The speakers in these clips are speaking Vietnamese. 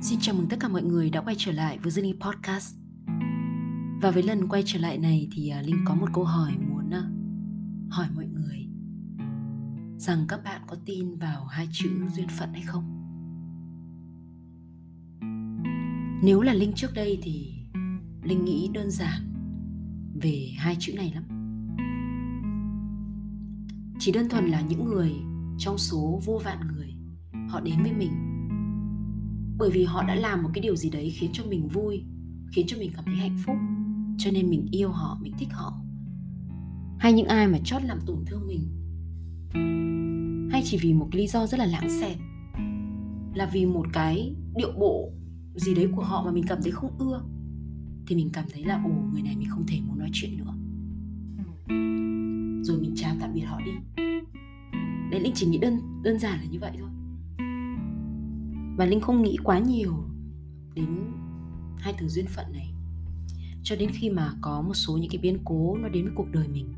Xin chào mừng tất cả mọi người đã quay trở lại với Jenny Podcast. Và với lần quay trở lại này thì à, Linh có một câu hỏi muốn à, hỏi mọi người rằng các bạn có tin vào hai chữ duyên phận hay không? Nếu là Linh trước đây thì Linh nghĩ đơn giản về hai chữ này lắm. Chỉ đơn thuần là những người trong số vô vạn người họ đến với mình bởi vì họ đã làm một cái điều gì đấy khiến cho mình vui, khiến cho mình cảm thấy hạnh phúc. Cho nên mình yêu họ, mình thích họ. Hay những ai mà chót làm tổn thương mình. Hay chỉ vì một lý do rất là lãng xẹt. Là vì một cái điệu bộ gì đấy của họ mà mình cảm thấy không ưa. Thì mình cảm thấy là, ồ, người này mình không thể muốn nói chuyện nữa. Rồi mình chào tạm biệt họ đi. Đấy, linh chỉ nghĩ đơn đơn giản là như vậy thôi và linh không nghĩ quá nhiều đến hai từ duyên phận này. Cho đến khi mà có một số những cái biến cố nó đến với cuộc đời mình.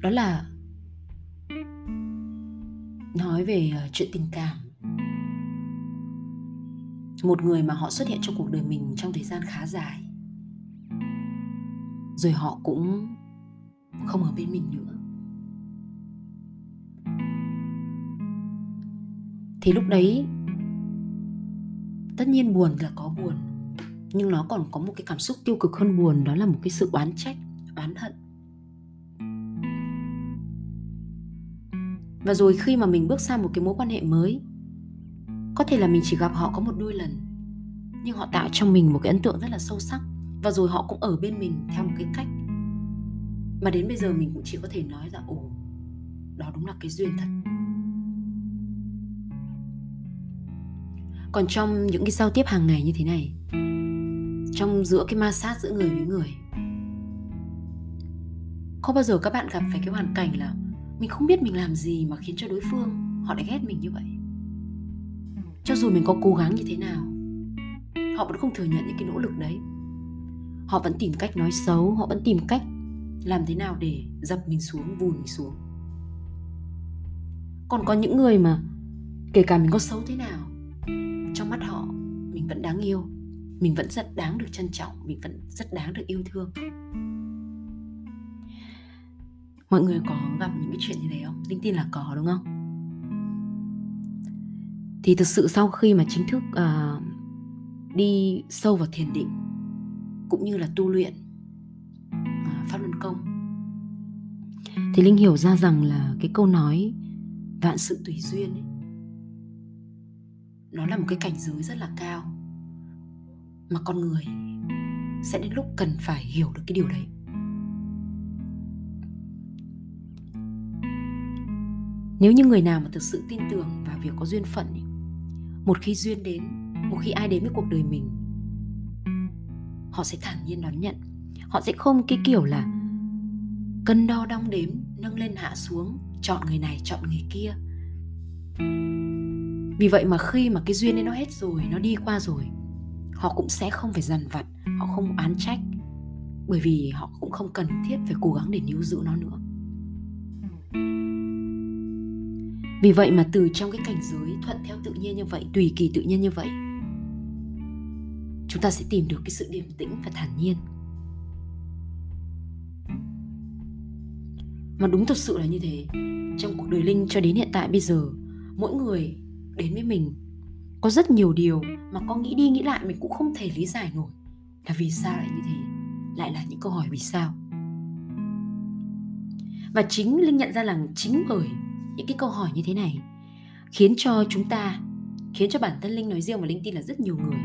Đó là nói về ờ, chuyện tình cảm. Một người mà họ xuất hiện trong cuộc đời mình trong thời gian khá dài, rồi họ cũng không ở bên mình nữa. Thì lúc đấy, tất nhiên buồn là có buồn, nhưng nó còn có một cái cảm xúc tiêu cực hơn buồn, đó là một cái sự oán trách, oán hận. Và rồi khi mà mình bước sang một cái mối quan hệ mới, có thể là mình chỉ gặp họ có một đôi lần, nhưng họ tạo cho mình một cái ấn tượng rất là sâu sắc, và rồi họ cũng ở bên mình theo một cái cách mà đến bây giờ mình cũng chỉ có thể nói là, ồ, đó đúng là cái duyên thật. Còn trong những cái giao tiếp hàng ngày như thế này, trong giữa cái ma sát giữa người với người, có bao giờ các bạn gặp phải cái hoàn cảnh là mình không biết mình làm gì mà khiến cho đối phương họ lại ghét mình như vậy? Cho dù mình có cố gắng như thế nào, họ vẫn không thừa nhận những cái nỗ lực đấy. Họ vẫn tìm cách nói xấu, họ vẫn tìm cách làm thế nào để dập mình xuống, vùi mình xuống. Còn có những người mà kể cả mình có xấu thế nào trong mắt họ mình vẫn đáng yêu. Mình vẫn rất đáng được trân trọng mình vẫn rất đáng được yêu thương. Mọi người có gặp những cái chuyện như thế không? Linh tin là có đúng không? Thì thực sự sau khi mà chính thức uh, đi sâu vào thiền định cũng như là tu luyện uh, pháp luân công thì linh hiểu ra rằng là cái câu nói vạn sự tùy duyên ấy, nó là một cái cảnh giới rất là cao. Mà con người sẽ đến lúc cần phải hiểu được cái điều đấy. Nếu như người nào mà thực sự tin tưởng vào việc có duyên phận ấy, một khi duyên đến một khi ai đến với cuộc đời mình họ sẽ thản nhiên đón nhận. Họ sẽ không cái kiểu là cân đo đong đếm nâng lên hạ xuống chọn người này chọn người kia vì vậy mà khi mà cái duyên ấy nó hết rồi, nó đi qua rồi, họ cũng sẽ không phải dằn vặt, họ không án trách, bởi vì họ cũng không cần thiết phải cố gắng để níu giữ nó nữa. Vì vậy mà từ trong cái cảnh giới thuận theo tự nhiên như vậy, tùy kỳ tự nhiên như vậy, chúng ta sẽ tìm được cái sự điềm tĩnh và thản nhiên. Mà đúng thật sự là như thế. Trong cuộc đời linh cho đến hiện tại bây giờ, mỗi người đến với mình. Có rất nhiều điều mà con nghĩ đi nghĩ lại mình cũng không thể lý giải nổi. Là vì sao lại như thế? Lại là những câu hỏi vì sao? Và chính linh nhận ra rằng chính bởi những cái câu hỏi như thế này khiến cho chúng ta, khiến cho bản thân linh nói riêng và linh tin là rất nhiều người.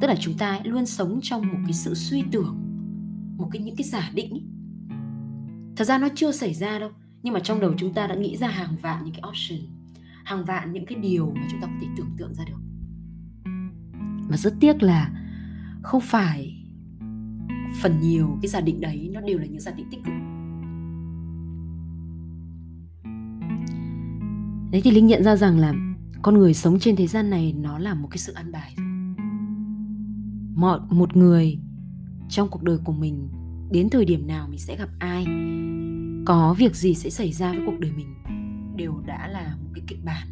Tức là chúng ta luôn sống trong một cái sự suy tưởng, một cái những cái giả định ý. thật ra nó chưa xảy ra đâu, nhưng mà trong đầu chúng ta đã nghĩ ra hàng vạn những cái option hàng vạn những cái điều mà chúng ta có thể tưởng tượng ra được. Và rất tiếc là không phải phần nhiều cái giả định đấy nó đều là những giả định tích cực. Đấy thì linh nhận ra rằng là con người sống trên thế gian này nó là một cái sự ăn bài mọi, một người trong cuộc đời của mình, đến thời điểm nào mình sẽ gặp ai, có việc gì sẽ xảy ra với cuộc đời mình đều đã là một cái kịch bản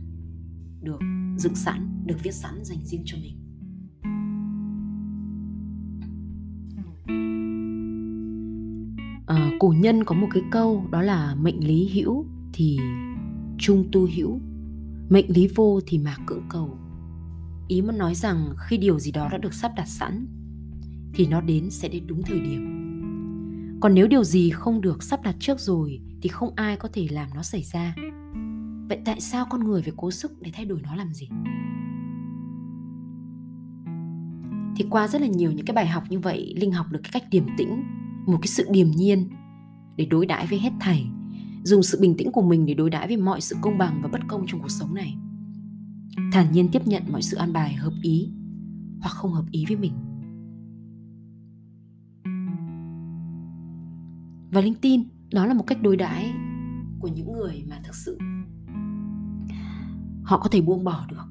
được dựng sẵn được viết sẵn dành riêng cho mình. Ờ, à, cổ nhân có một cái câu đó là mệnh lý hữu thì trung tu hữu mệnh lý vô thì mạc cưỡng cầu. Ý muốn nói rằng khi điều gì đó đã được sắp đặt sẵn thì nó đến sẽ đến đúng thời điểm còn nếu điều gì không được sắp đặt trước rồi thì không ai có thể làm nó xảy ra. Vậy tại sao con người phải cố sức để thay đổi nó làm gì? Thì qua rất là nhiều những cái bài học như vậy, linh học được cái cách điềm tĩnh, một cái sự điềm nhiên để đối đãi với hết thảy. Dùng sự bình tĩnh của mình để đối đãi với mọi sự công bằng và bất công trong cuộc sống này. Thản nhiên tiếp nhận mọi sự an bài hợp ý hoặc không hợp ý với mình. Và linh tin, đó là một cách đối đãi của những người mà thực sự họ có thể buông bỏ được.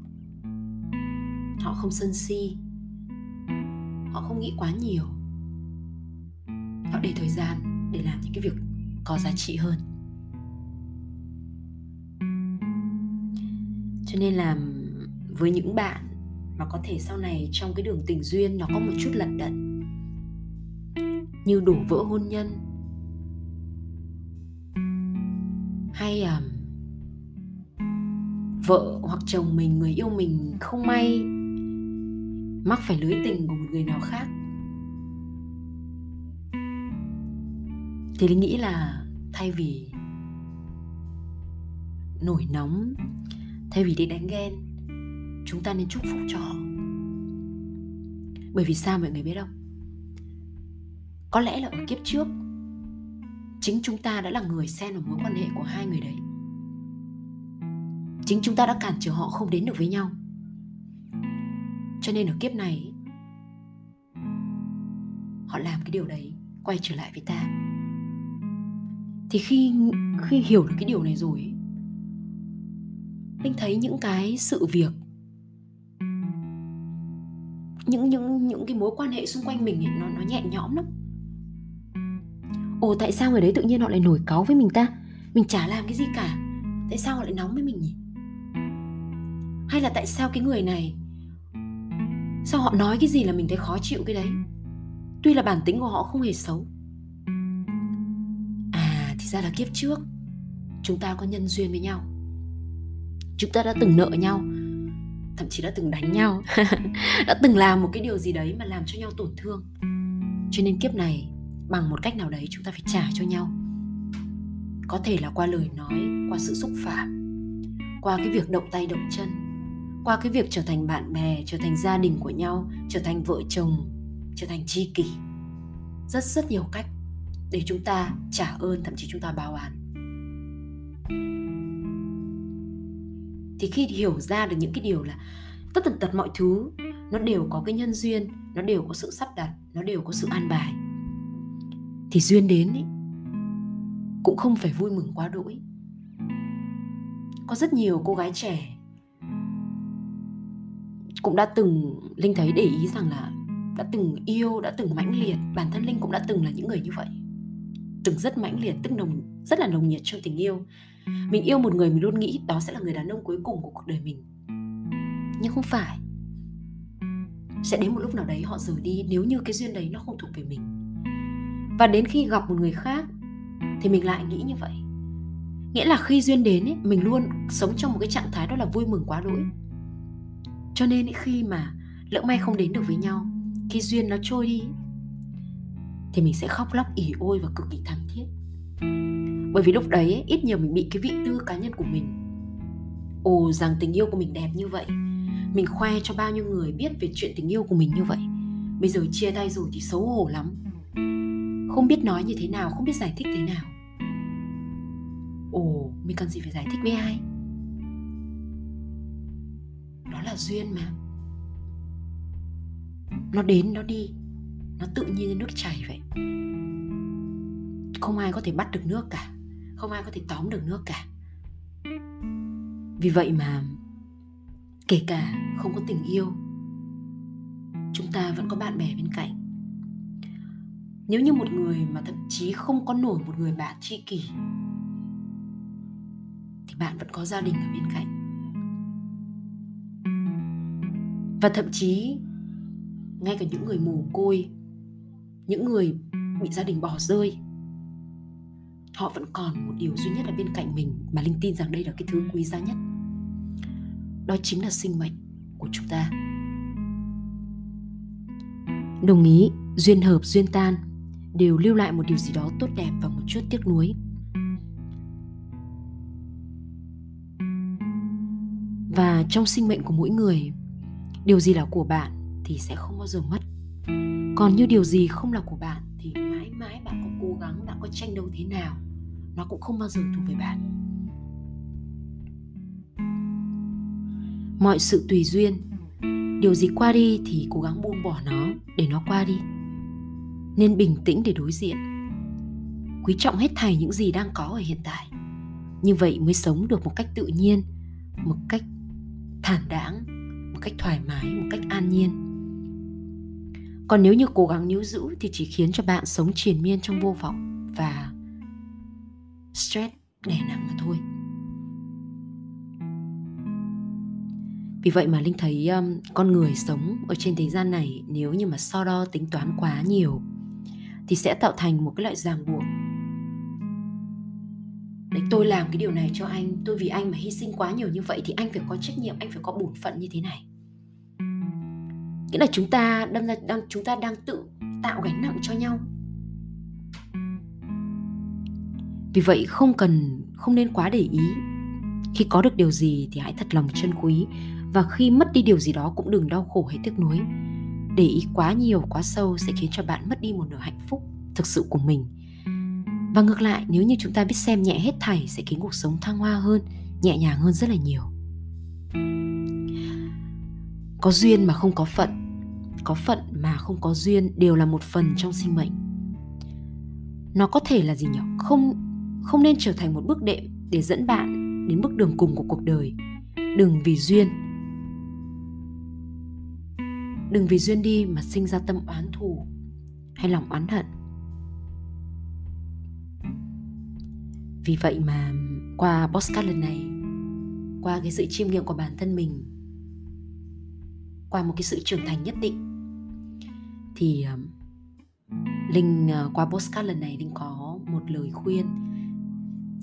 Họ không sân si. Họ không nghĩ quá nhiều. Họ để thời gian để làm những cái việc có giá trị hơn. Cho nên là với những bạn mà có thể sau này trong cái đường tình duyên nó có một chút lận đận, như đổ vỡ hôn nhân vợ hoặc chồng mình, người yêu mình không may, mắc phải lưới tình của một người nào khác. Thì linh nghĩ là thay vì nổi nóng, thay vì đi đánh ghen, chúng ta nên chúc phúc cho họ. Bởi vì sao mọi người biết không? Có lẽ là ở kiếp trước, chính chúng ta đã là người xen vào mối quan hệ của hai người đấy chính chúng ta đã cản trở họ không đến được với nhau. Cho nên ở kiếp này họ làm cái điều đấy quay trở lại với ta. Thì khi khi hiểu được cái điều này rồi linh thấy những cái sự việc những những những cái mối quan hệ xung quanh mình ấy, nó nó nhẹ nhõm lắm. Ồ tại sao người đấy tự nhiên họ lại nổi cáu với mình ta? Mình chả làm cái gì cả. Tại sao họ lại nóng với mình nhỉ? Hay là tại sao cái người này? Sao họ nói cái gì là mình thấy khó chịu cái đấy? Tuy là bản tính của họ không hề xấu. À thì ra là kiếp trước, chúng ta có nhân duyên với nhau. Chúng ta đã từng nợ nhau, thậm chí đã từng đánh nhau. Đã từng làm một cái điều gì đấy mà làm cho nhau tổn thương. Cho nên kiếp này, bằng một cách nào đấy chúng ta phải trả cho nhau. Có thể là qua lời nói, qua sự xúc phạm, qua cái việc động tay động chân qua cái việc trở thành bạn bè trở thành gia đình của nhau trở thành vợ chồng trở thành tri kỷ rất rất nhiều cách để chúng ta trả ơn thậm chí chúng ta báo án. Thì khi hiểu ra được những cái điều là tất tần tật mọi thứ nó đều có cái nhân duyên nó đều có sự sắp đặt nó đều có sự an bài thì duyên đến ấy, cũng không phải vui mừng quá đỗi. Có rất nhiều cô gái trẻ cũng đã từng linh thấy để ý rằng là đã từng yêu đã từng mãnh liệt. Bản thân linh cũng đã từng là những người như vậy. Từng rất mãnh liệt tức nồng rất là nồng nhiệt trong tình yêu. Mình yêu một người mình luôn nghĩ đó sẽ là người đàn ông cuối cùng của cuộc đời mình. Nhưng không phải. Sẽ đến một lúc nào đấy họ rời đi nếu như cái duyên đấy nó không thuộc về mình. Và đến khi gặp một người khác thì mình lại nghĩ như vậy. Nghĩa là khi duyên đến ấy, mình luôn sống trong một cái trạng thái đó là vui mừng quá đỗi cho nên khi mà lỡ may không đến được với nhau khi duyên nó trôi đi. Thì mình sẽ khóc lóc, ỉ ôi và cực kỳ thảm thiết. Bởi vì lúc đấy, ít nhiều mình bị cái vị tư cá nhân của mình. Ồ, rằng tình yêu của mình đẹp như vậy. Mình khoe cho bao nhiêu người biết về chuyện tình yêu của mình như vậy. Bây giờ chia tay rồi thì xấu hổ lắm. Không biết nói như thế nào, không biết giải thích thế nào. Ồ, mình cần gì phải giải thích với ai? Duyên mà. Nó đến, nó đi, nó tự nhiên nước chảy vậy. Không ai có thể bắt được nước cả, không ai có thể tóm được nước cả. Vì vậy mà, kể cả không có tình yêu, chúng ta vẫn có bạn bè bên cạnh. Nếu như một người mà thậm chí không có nổi một người bạn tri kỷ, thì bạn vẫn có gia đình ở bên cạnh. Và thậm chí, ngay cả những người mồ côi, những người bị gia đình bỏ rơi, họ vẫn còn một điều duy nhất ở bên cạnh mình mà linh tin rằng đây là cái thứ quý giá nhất. Đó chính là sinh mệnh của chúng ta. Đồng ý, duyên hợp, duyên tan, đều lưu lại một điều gì đó tốt đẹp và một chút tiếc nuối. Và trong sinh mệnh của mỗi người điều gì là của bạn thì sẽ không bao giờ mất. Còn như điều gì không là của bạn thì mãi mãi bạn có cố gắng, bạn có tranh đấu thế nào, nó cũng không bao giờ thuộc về bạn. Mọi sự tùy duyên. Điều gì qua đi thì cố gắng buông bỏ nó để nó qua đi. Nên bình tĩnh để đối diện. Quý trọng hết thảy những gì đang có ở hiện tại. Như vậy mới sống được một cách tự nhiên, một cách thản đáng cách thoải mái một cách an nhiên. Còn nếu như cố gắng níu giữ thì chỉ khiến cho bạn sống triền miên trong vô vọng và stress đè nặng mà thôi. Vì vậy mà linh thấy um, con người sống ở trên thế gian này nếu như mà so đo tính toán quá nhiều thì sẽ tạo thành một cái loại ràng buộc. Đấy tôi làm cái điều này cho anh tôi vì anh mà hy sinh quá nhiều như vậy thì anh phải có trách nhiệm anh phải có bổn phận như thế này nghĩa là chúng ta đâm ra đang chúng ta đang tự tạo gánh nặng cho nhau. Vì vậy không cần, không nên quá để ý. Khi có được điều gì thì hãy thật lòng trân quý. Và khi mất đi điều gì đó cũng đừng đau khổ hay tiếc nuối. Để ý quá nhiều, quá sâu sẽ khiến cho bạn mất đi một nửa hạnh phúc thực sự của mình. Và ngược lại, nếu như chúng ta biết xem nhẹ hết thảy sẽ khiến cuộc sống thăng hoa hơn, nhẹ nhàng hơn rất là nhiều có duyên mà không có phận. Có phận mà không có duyên đều là một phần trong sinh mệnh. Nó có thể là gì nhỉ? Không không nên trở thành một bước đệm để dẫn bạn đến bước đường cùng của cuộc đời. Đừng vì duyên. Đừng vì duyên đi mà sinh ra tâm oán thù hay lòng oán hận. Vì vậy mà qua postcard lần này, qua cái sự chiêm nghiệm của bản thân mình qua một cái sự trưởng thành nhất định. Thì ờ, linh ờ, qua postcard lần này linh có một lời khuyên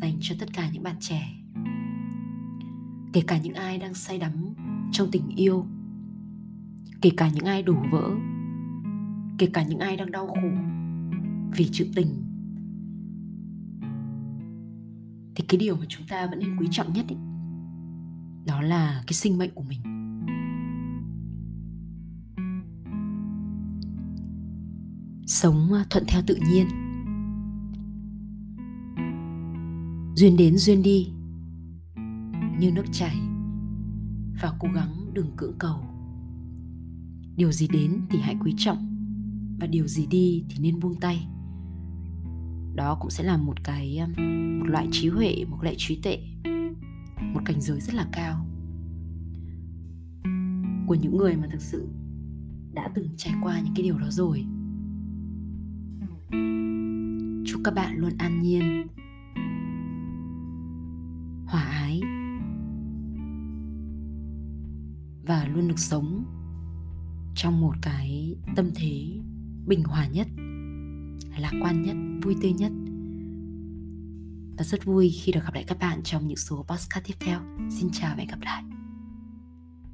dành cho tất cả những bạn trẻ kể cả những ai đang say đắm trong tình yêu kể cả những ai đổ vỡ kể cả những ai đang đau khổ vì chữ tình. Thì cái điều mà chúng ta vẫn nên quý trọng nhất ấy, đó là cái sinh mệnh của mình. Sống à, thuận theo tự nhiên. Duyên đến duyên đi, như nước chảy và cố gắng đừng cưỡng cầu. Điều gì đến thì hãy quý trọng, và điều gì đi thì nên buông tay. Đó cũng sẽ là một cái à, một loại trí huệ, một loại trí tuệ, một cảnh giới rất là cao. Của những người mà thực sự đã từng trải qua những cái điều đó rồi các bạn luôn an nhiên. Hòa ái. Và luôn được sống trong một cái tâm thế bình hòa nhất, lạc quan nhất, vui tươi nhất. Và rất vui khi được gặp lại các bạn trong những số podcast tiếp theo. Xin chào và hẹn gặp lại.